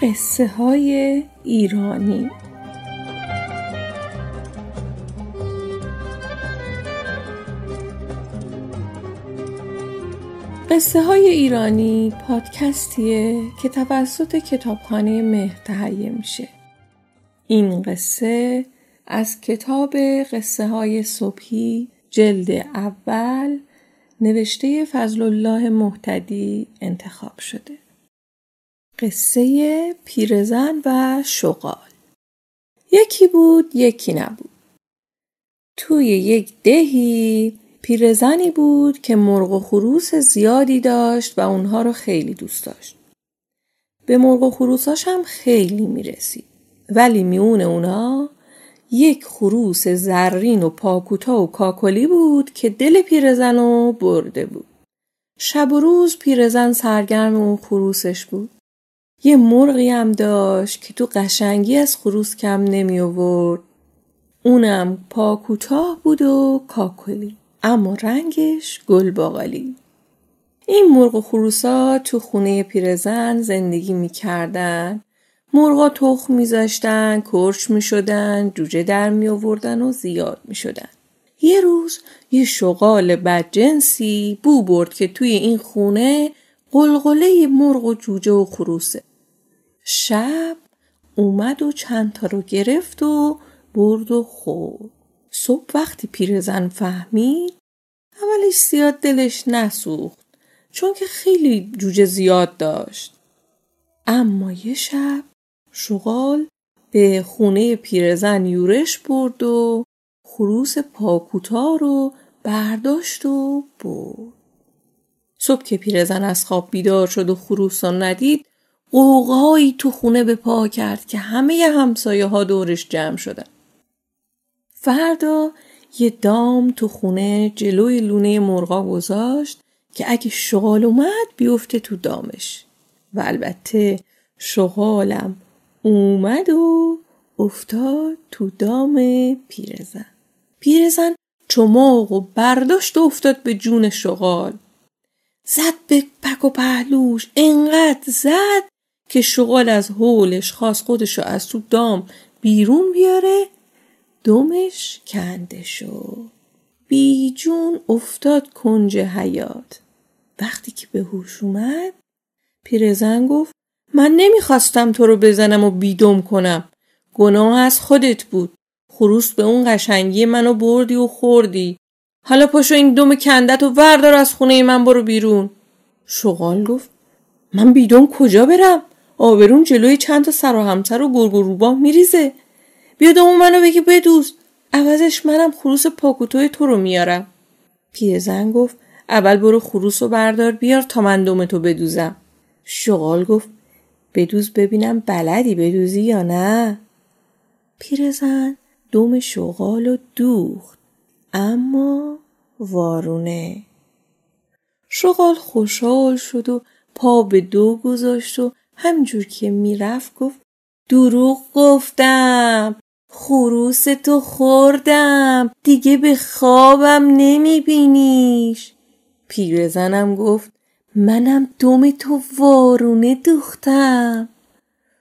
قصه های ایرانی قصه های ایرانی پادکستیه که توسط کتابخانه مهر تهیه میشه. این قصه از کتاب قصه های صبحی جلد اول نوشته فضل الله محتدی انتخاب شده. قصه پیرزن و شغال یکی بود یکی نبود. توی یک دهی پیرزنی بود که مرغ و خروس زیادی داشت و اونها رو خیلی دوست داشت. به مرغ و خروساش هم خیلی می‌رسید. ولی میون اونا یک خروس زرین و پاکوتا و کاکلی بود که دل پیرزن رو برده بود. شب و روز پیرزن سرگرم اون خروسش بود. یه مرغی هم داشت که تو قشنگی از خروس کم نمی آورد. اونم پاکوتاه بود و کاکلی. اما رنگش گل باقالی. این مرغ و خروسا تو خونه پیرزن زندگی می‌کردن. مرغا تخم میذاشتن، کرچ می‌شدن، جوجه در می آوردن و زیاد می‌شدن. یه روز یه شغال بدجنسی بو برد که توی این خونه قلقله مرغ و جوجه و خروسه. شب اومد و چند تا رو گرفت و برد و خورد. صبح وقتی پیرزن فهمید اولش زیاد دلش نسوخت چون که خیلی جوجه زیاد داشت. اما یه شب شغال به خونه پیرزن یورش برد و خروس پاکوتا رو برداشت و برد. صبح که پیرزن از خواب بیدار شد و خروس را ندید قوقایی تو خونه به پا کرد که همه همسایه ها دورش جمع شدن. فردا یه دام تو خونه جلوی لونه مرغا گذاشت که اگه شغال اومد بیفته تو دامش. و البته شغالم اومد و افتاد تو دام پیرزن. پیرزن چماق و برداشت و افتاد به جون شغال. زد به پک و پهلوش. انقدر زد که شغال از حولش خواست خودشو از تو دام بیرون بیاره. دمش کنده شد. بیجون افتاد کنج حیات. وقتی که به هوش اومد پیرزن گفت من نمی‌خواستم تو رو بزنم و بیدم کنم. گناه از خودت بود. خروس به اون قشنگی منو بردی و خوردی. حالا پاشو این دم کندت و وردار از خونه من برو بیرون. شغال گفت من بیدم کجا برم؟ آبرون جلوی چند تا سر و همسر و گرگ و روباه میریزه. بیا دوم منو بگی بدوز. عوضش منم خروس پاکوتوی تو رو میارم. پیرزن گفت اول برو خروس و بردار بیار تا من دوم تو بدوزم. شغال گفت بدوز ببینم بلدی بدوزی یا نه؟ پیرزن دوم شغال و دوخت. اما وارونه. شغال خوشحال شد و پا به دو گذاشت و همجور که می‌رفت گفت دروغ گفتم خروس تو خوردم دیگه به خوابم نمیبینیش. پیرزنم گفت منم دوم تو وارونه دوختم.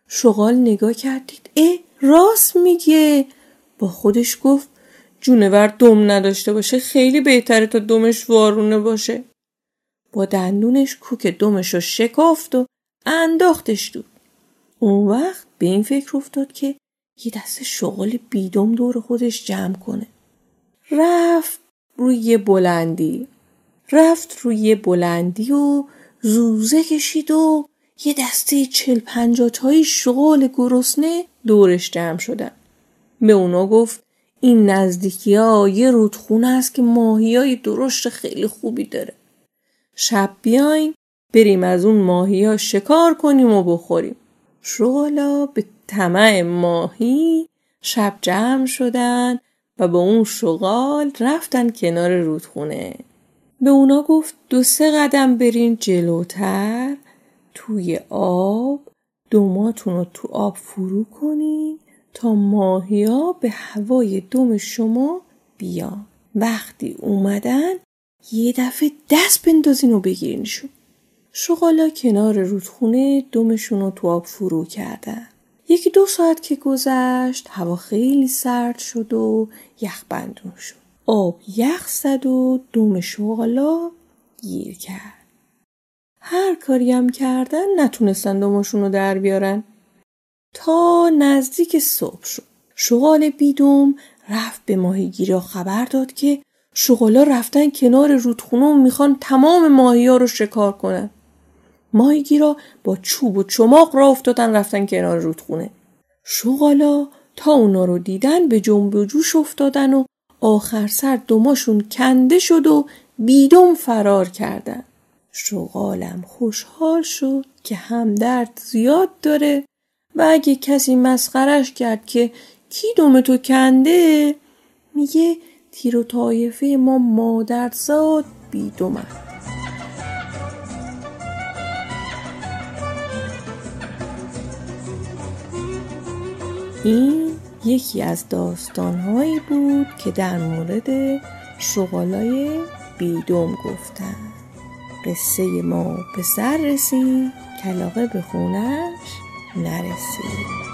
شغال نگاه کردید اه راست میگه. با خودش گفت جونور دم نداشته باشه خیلی بهتره تا دمش وارونه باشه. با دندونش کوک دمش رو شکافت و انداختش دود اون وقت به این فکر افتاد که یه دست شغال بیدم دور خودش جمع کنه. رفت روی بلندی. رفت روی بلندی و زوزه کشید و یه دسته چل پنجاتایی شغال گرسنه دورش جمع شدن. به اونا گفت این نزدیکی ها یه رودخونه است که ماهی های درشت خیلی خوبی داره. شب بیاین بریم از اون ماهی ها شکار کنیم و بخوریم. شغالا به طمع ماهی شب جمع شدن و با اون شغال رفتن کنار رودخونه. به اونا گفت دو سه قدم برین جلوتر توی آب دوماتون رو تو آب فرو کنین. تا ماهیا به هوای دم شما بیان وقتی اومدن یه دفعه دست بندازین و بگیرینشون. شغالا کنار رودخونه دمشون رو تو آب فرو کردن. یکی دو ساعت که گذشت هوا خیلی سرد شد و یخبندون شد. آب یخ زد و دم شغالا گیر کرد. هر کاری هم کردن نتونستن دمشون رو در بیارن. تا نزدیک صبح شد. شغال بیدوم رفت به ماهیگیرا خبر داد که شغالا رفتن کنار رودخونه و می‌خوان تمام ماهی ها رو شکار کنن. ماهیگیرا با چوب و چماق را افتادن رفتن کنار رودخونه. شغالا تا اونا رو دیدن به جنب و جوش افتادن و آخر سر دماشون کنده شد و بیدم فرار کردن. شغالم خوشحال شد که همدرد زیاد داره و اگه کسی مسخرش کرد که کی دم تو کنده میگه تیر و طایفه ما مادرزاد بیدومن این یکی از داستانهایی بود که در مورد شغالای بیدوم گفتن. قصه ما به سر رسید کلاقه به خونش. Not it.